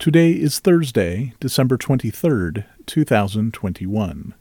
Today is Thursday, December 23rd, 2021.